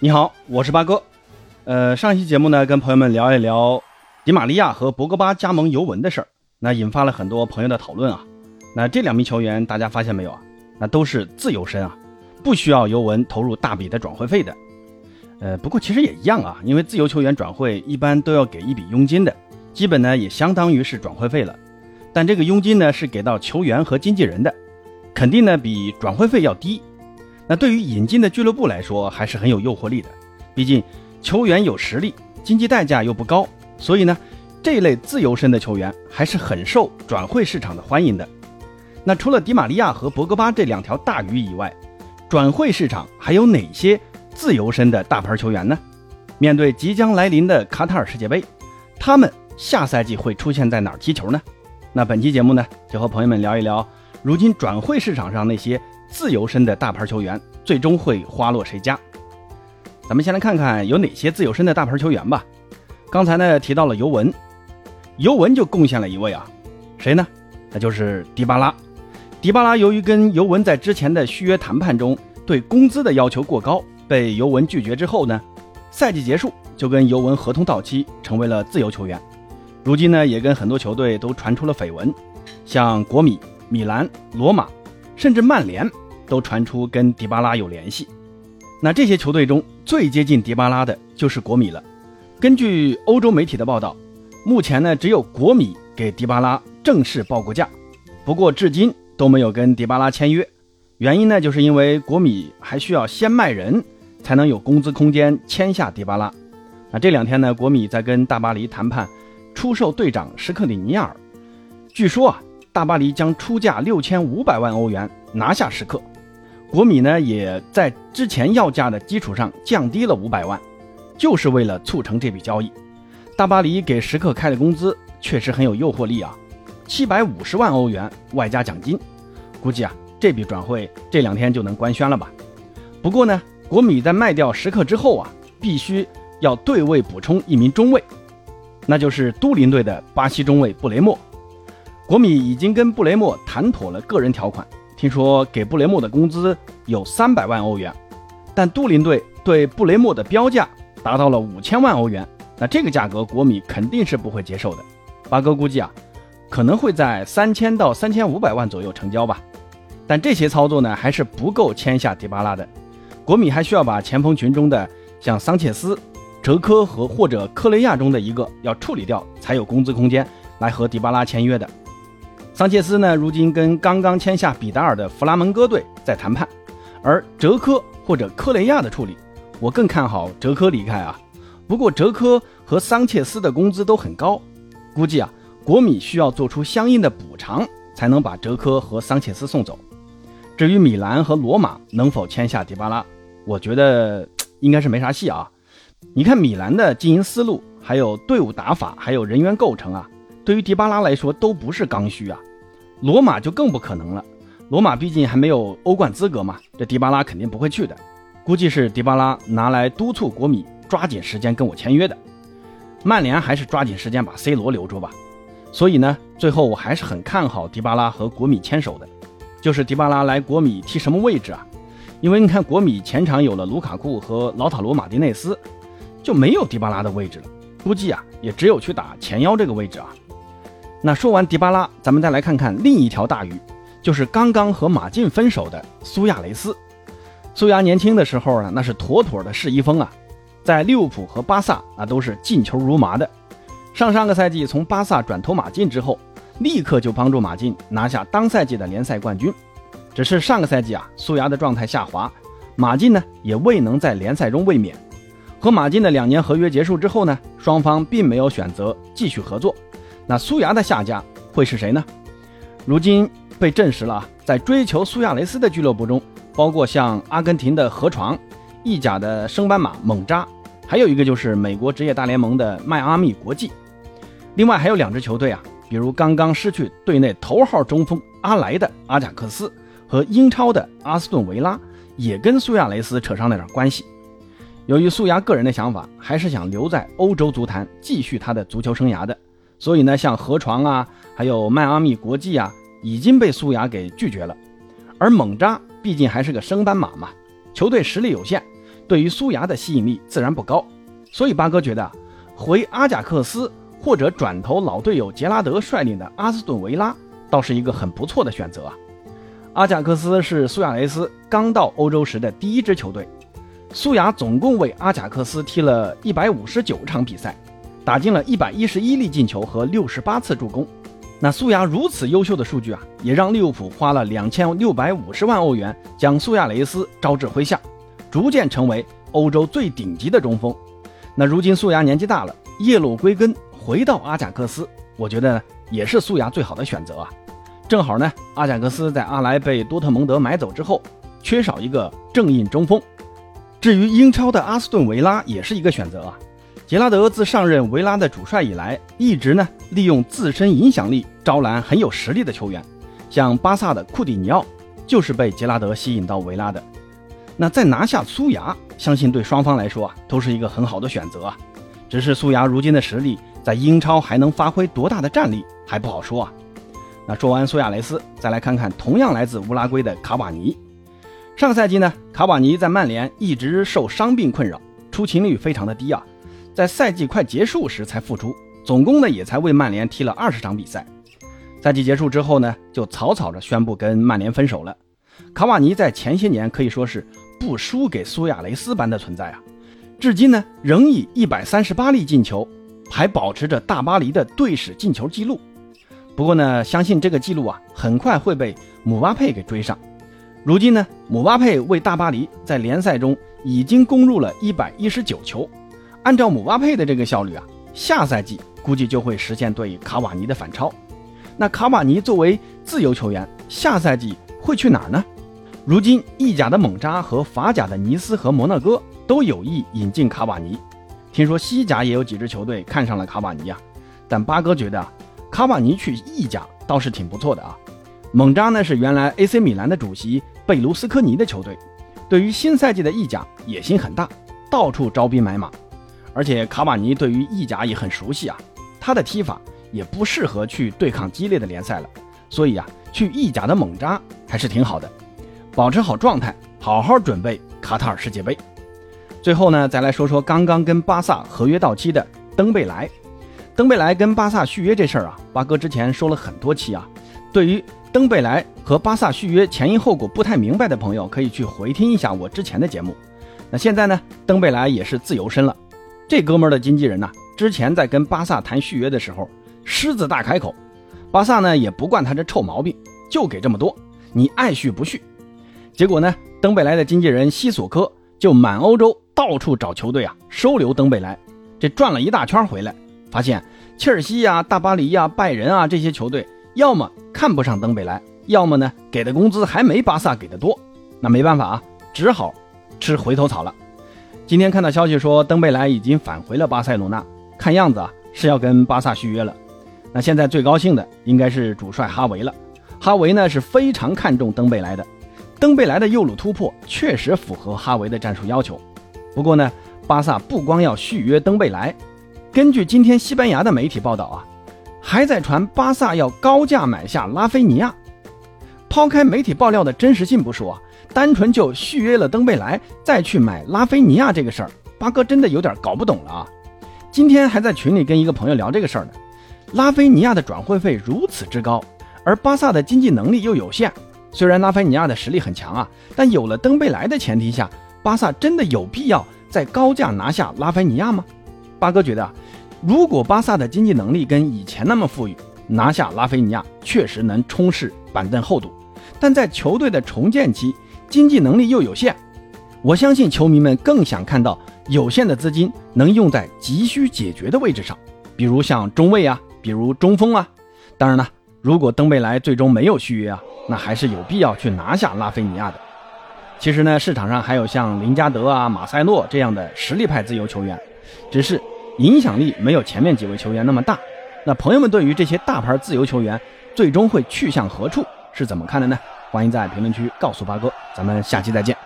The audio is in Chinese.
你好，我是八哥。呃，上一期节目呢，跟朋友们聊一聊迪玛利亚和博格巴加盟尤文的事儿，那引发了很多朋友的讨论啊。那这两名球员，大家发现没有啊？那都是自由身啊，不需要尤文投入大笔的转会费的。呃，不过其实也一样啊，因为自由球员转会一般都要给一笔佣金的，基本呢也相当于是转会费了。但这个佣金呢是给到球员和经纪人的，肯定呢比转会费要低。那对于引进的俱乐部来说，还是很有诱惑力的。毕竟球员有实力，经济代价又不高，所以呢，这类自由身的球员还是很受转会市场的欢迎的。那除了迪玛利亚和博格巴这两条大鱼以外，转会市场还有哪些自由身的大牌球员呢？面对即将来临的卡塔尔世界杯，他们下赛季会出现在哪儿踢球呢？那本期节目呢，就和朋友们聊一聊，如今转会市场上那些。自由身的大牌球员最终会花落谁家？咱们先来看看有哪些自由身的大牌球员吧。刚才呢提到了尤文，尤文就贡献了一位啊，谁呢？那就是迪巴拉。迪巴拉由于跟尤文在之前的续约谈判中对工资的要求过高，被尤文拒绝之后呢，赛季结束就跟尤文合同到期，成为了自由球员。如今呢也跟很多球队都传出了绯闻，像国米、米兰、罗马，甚至曼联。都传出跟迪巴拉有联系，那这些球队中最接近迪巴拉的就是国米了。根据欧洲媒体的报道，目前呢只有国米给迪巴拉正式报过价，不过至今都没有跟迪巴拉签约。原因呢就是因为国米还需要先卖人，才能有工资空间签下迪巴拉。那这两天呢，国米在跟大巴黎谈判出售队长什克里尼尔，据说啊，大巴黎将出价六千五百万欧元拿下时刻。国米呢，也在之前要价的基础上降低了五百万，就是为了促成这笔交易。大巴黎给时刻开的工资确实很有诱惑力啊，七百五十万欧元外加奖金，估计啊这笔转会这两天就能官宣了吧。不过呢，国米在卖掉时刻之后啊，必须要对位补充一名中卫，那就是都灵队的巴西中卫布雷默。国米已经跟布雷默谈妥了个人条款。听说给布雷默的工资有三百万欧元，但杜林队对布雷默的标价达到了五千万欧元，那这个价格国米肯定是不会接受的。八哥估计啊，可能会在三千到三千五百万左右成交吧。但这些操作呢，还是不够签下迪巴拉的。国米还需要把前锋群中的像桑切斯、哲科和或者科雷亚中的一个要处理掉，才有工资空间来和迪巴拉签约的。桑切斯呢，如今跟刚刚签下比达尔的弗拉门戈队在谈判，而哲科或者科雷亚的处理，我更看好哲科离开啊。不过哲科和桑切斯的工资都很高，估计啊国米需要做出相应的补偿，才能把哲科和桑切斯送走。至于米兰和罗马能否签下迪巴拉，我觉得应该是没啥戏啊。你看米兰的经营思路，还有队伍打法，还有人员构成啊。对于迪巴拉来说都不是刚需啊，罗马就更不可能了。罗马毕竟还没有欧冠资格嘛，这迪巴拉肯定不会去的。估计是迪巴拉拿来督促国米抓紧时间跟我签约的。曼联还是抓紧时间把 C 罗留住吧。所以呢，最后我还是很看好迪巴拉和国米牵手的。就是迪巴拉来国米踢什么位置啊？因为你看国米前场有了卢卡库和劳塔罗马丁内斯，就没有迪巴拉的位置了。估计啊，也只有去打前腰这个位置啊。那说完迪巴拉，咱们再来看看另一条大鱼，就是刚刚和马竞分手的苏亚雷斯。苏亚年轻的时候呢，那是妥妥的世一锋啊，在利物浦和巴萨那都是进球如麻的。上上个赛季从巴萨转投马竞之后，立刻就帮助马竞拿下当赛季的联赛冠军。只是上个赛季啊，苏亚的状态下滑，马竞呢也未能在联赛中卫冕。和马竞的两年合约结束之后呢，双方并没有选择继续合作。那苏牙的下家会是谁呢？如今被证实了，在追求苏亚雷斯的俱乐部中，包括像阿根廷的河床、意甲的升班马猛扎，还有一个就是美国职业大联盟的迈阿密国际。另外还有两支球队啊，比如刚刚失去队内头号中锋阿莱的阿贾克斯和英超的阿斯顿维拉，也跟苏亚雷斯扯上了点关系。由于苏牙个人的想法，还是想留在欧洲足坛继续他的足球生涯的。所以呢，像河床啊，还有迈阿密国际啊，已经被苏亚给拒绝了。而猛扎毕竟还是个升班马嘛，球队实力有限，对于苏牙的吸引力自然不高。所以八哥觉得回阿贾克斯或者转投老队友杰拉德率领的阿斯顿维拉，倒是一个很不错的选择啊。阿贾克斯是苏亚雷斯刚到欧洲时的第一支球队，苏亚总共为阿贾克斯踢了一百五十九场比赛，打进了一百一十一粒进球和六十八次助攻。那苏亚如此优秀的数据啊，也让利物浦花了两千六百五十万欧元将苏亚雷斯招至麾下，逐渐成为欧洲最顶级的中锋。那如今苏亚年纪大了，叶落归根，回到阿贾克斯，我觉得也是苏亚最好的选择啊。正好呢，阿贾克斯在阿莱被多特蒙德买走之后，缺少一个正印中锋。至于英超的阿斯顿维拉也是一个选择啊。杰拉德自上任维拉的主帅以来，一直呢利用自身影响力招揽很有实力的球员，像巴萨的库蒂尼奥就是被杰拉德吸引到维拉的。那再拿下苏牙，相信对双方来说啊都是一个很好的选择啊。只是苏牙如今的实力在英超还能发挥多大的战力还不好说啊。那说完苏亚雷斯，再来看看同样来自乌拉圭的卡瓦尼。上赛季呢，卡瓦尼在曼联一直受伤病困扰，出勤率非常的低啊。在赛季快结束时才复出，总共呢也才为曼联踢了二十场比赛。赛季结束之后呢，就草草的宣布跟曼联分手了。卡瓦尼在前些年可以说是不输给苏亚雷斯般的存在啊，至今呢仍以一百三十八粒进球，还保持着大巴黎的队史进球纪录。不过呢，相信这个记录啊很快会被姆巴佩给追上。如今呢，姆巴佩为大巴黎在联赛中已经攻入了一百一十九球。按照姆巴佩的这个效率啊，下赛季估计就会实现对卡瓦尼的反超。那卡瓦尼作为自由球员，下赛季会去哪儿呢？如今意甲的猛扎和法甲的尼斯和摩纳哥都有意引进卡瓦尼，听说西甲也有几支球队看上了卡瓦尼啊。但八哥觉得啊，卡瓦尼去意甲倒是挺不错的啊。猛扎呢是原来 AC 米兰的主席贝卢斯科尼的球队，对于新赛季的意甲野心很大，到处招兵买马。而且卡瓦尼对于意甲也很熟悉啊，他的踢法也不适合去对抗激烈的联赛了，所以啊，去意甲的猛扎还是挺好的，保持好状态，好好准备卡塔尔世界杯。最后呢，再来说说刚刚跟巴萨合约到期的登贝莱。登贝莱跟巴萨续约这事儿啊，八哥之前说了很多期啊。对于登贝莱和巴萨续约前因后果不太明白的朋友，可以去回听一下我之前的节目。那现在呢，登贝莱也是自由身了。这哥们儿的经纪人呢，之前在跟巴萨谈续约的时候，狮子大开口，巴萨呢也不惯他这臭毛病，就给这么多，你爱续不续？结果呢，登贝莱的经纪人西索科就满欧洲到处找球队啊，收留登贝莱，这转了一大圈回来，发现切尔西呀、大巴黎呀、拜仁啊这些球队，要么看不上登贝莱，要么呢给的工资还没巴萨给的多，那没办法啊，只好吃回头草了。今天看到消息说，登贝莱已经返回了巴塞罗那，看样子啊是要跟巴萨续约了。那现在最高兴的应该是主帅哈维了。哈维呢是非常看重登贝莱的，登贝莱的右路突破确实符合哈维的战术要求。不过呢，巴萨不光要续约登贝莱，根据今天西班牙的媒体报道啊，还在传巴萨要高价买下拉菲尼亚。抛开媒体爆料的真实性不说。单纯就续约了登贝莱，再去买拉菲尼亚这个事儿，八哥真的有点搞不懂了啊！今天还在群里跟一个朋友聊这个事儿呢。拉菲尼亚的转会费如此之高，而巴萨的经济能力又有限。虽然拉菲尼亚的实力很强啊，但有了登贝莱的前提下，巴萨真的有必要再高价拿下拉菲尼亚吗？八哥觉得啊，如果巴萨的经济能力跟以前那么富裕，拿下拉菲尼亚确实能充实板凳厚度，但在球队的重建期。经济能力又有限，我相信球迷们更想看到有限的资金能用在急需解决的位置上，比如像中卫啊，比如中锋啊。当然了，如果登贝莱最终没有续约啊，那还是有必要去拿下拉菲尼亚的。其实呢，市场上还有像林加德啊、马塞诺这样的实力派自由球员，只是影响力没有前面几位球员那么大。那朋友们对于这些大牌自由球员最终会去向何处是怎么看的呢？欢迎在评论区告诉八哥，咱们下期再见。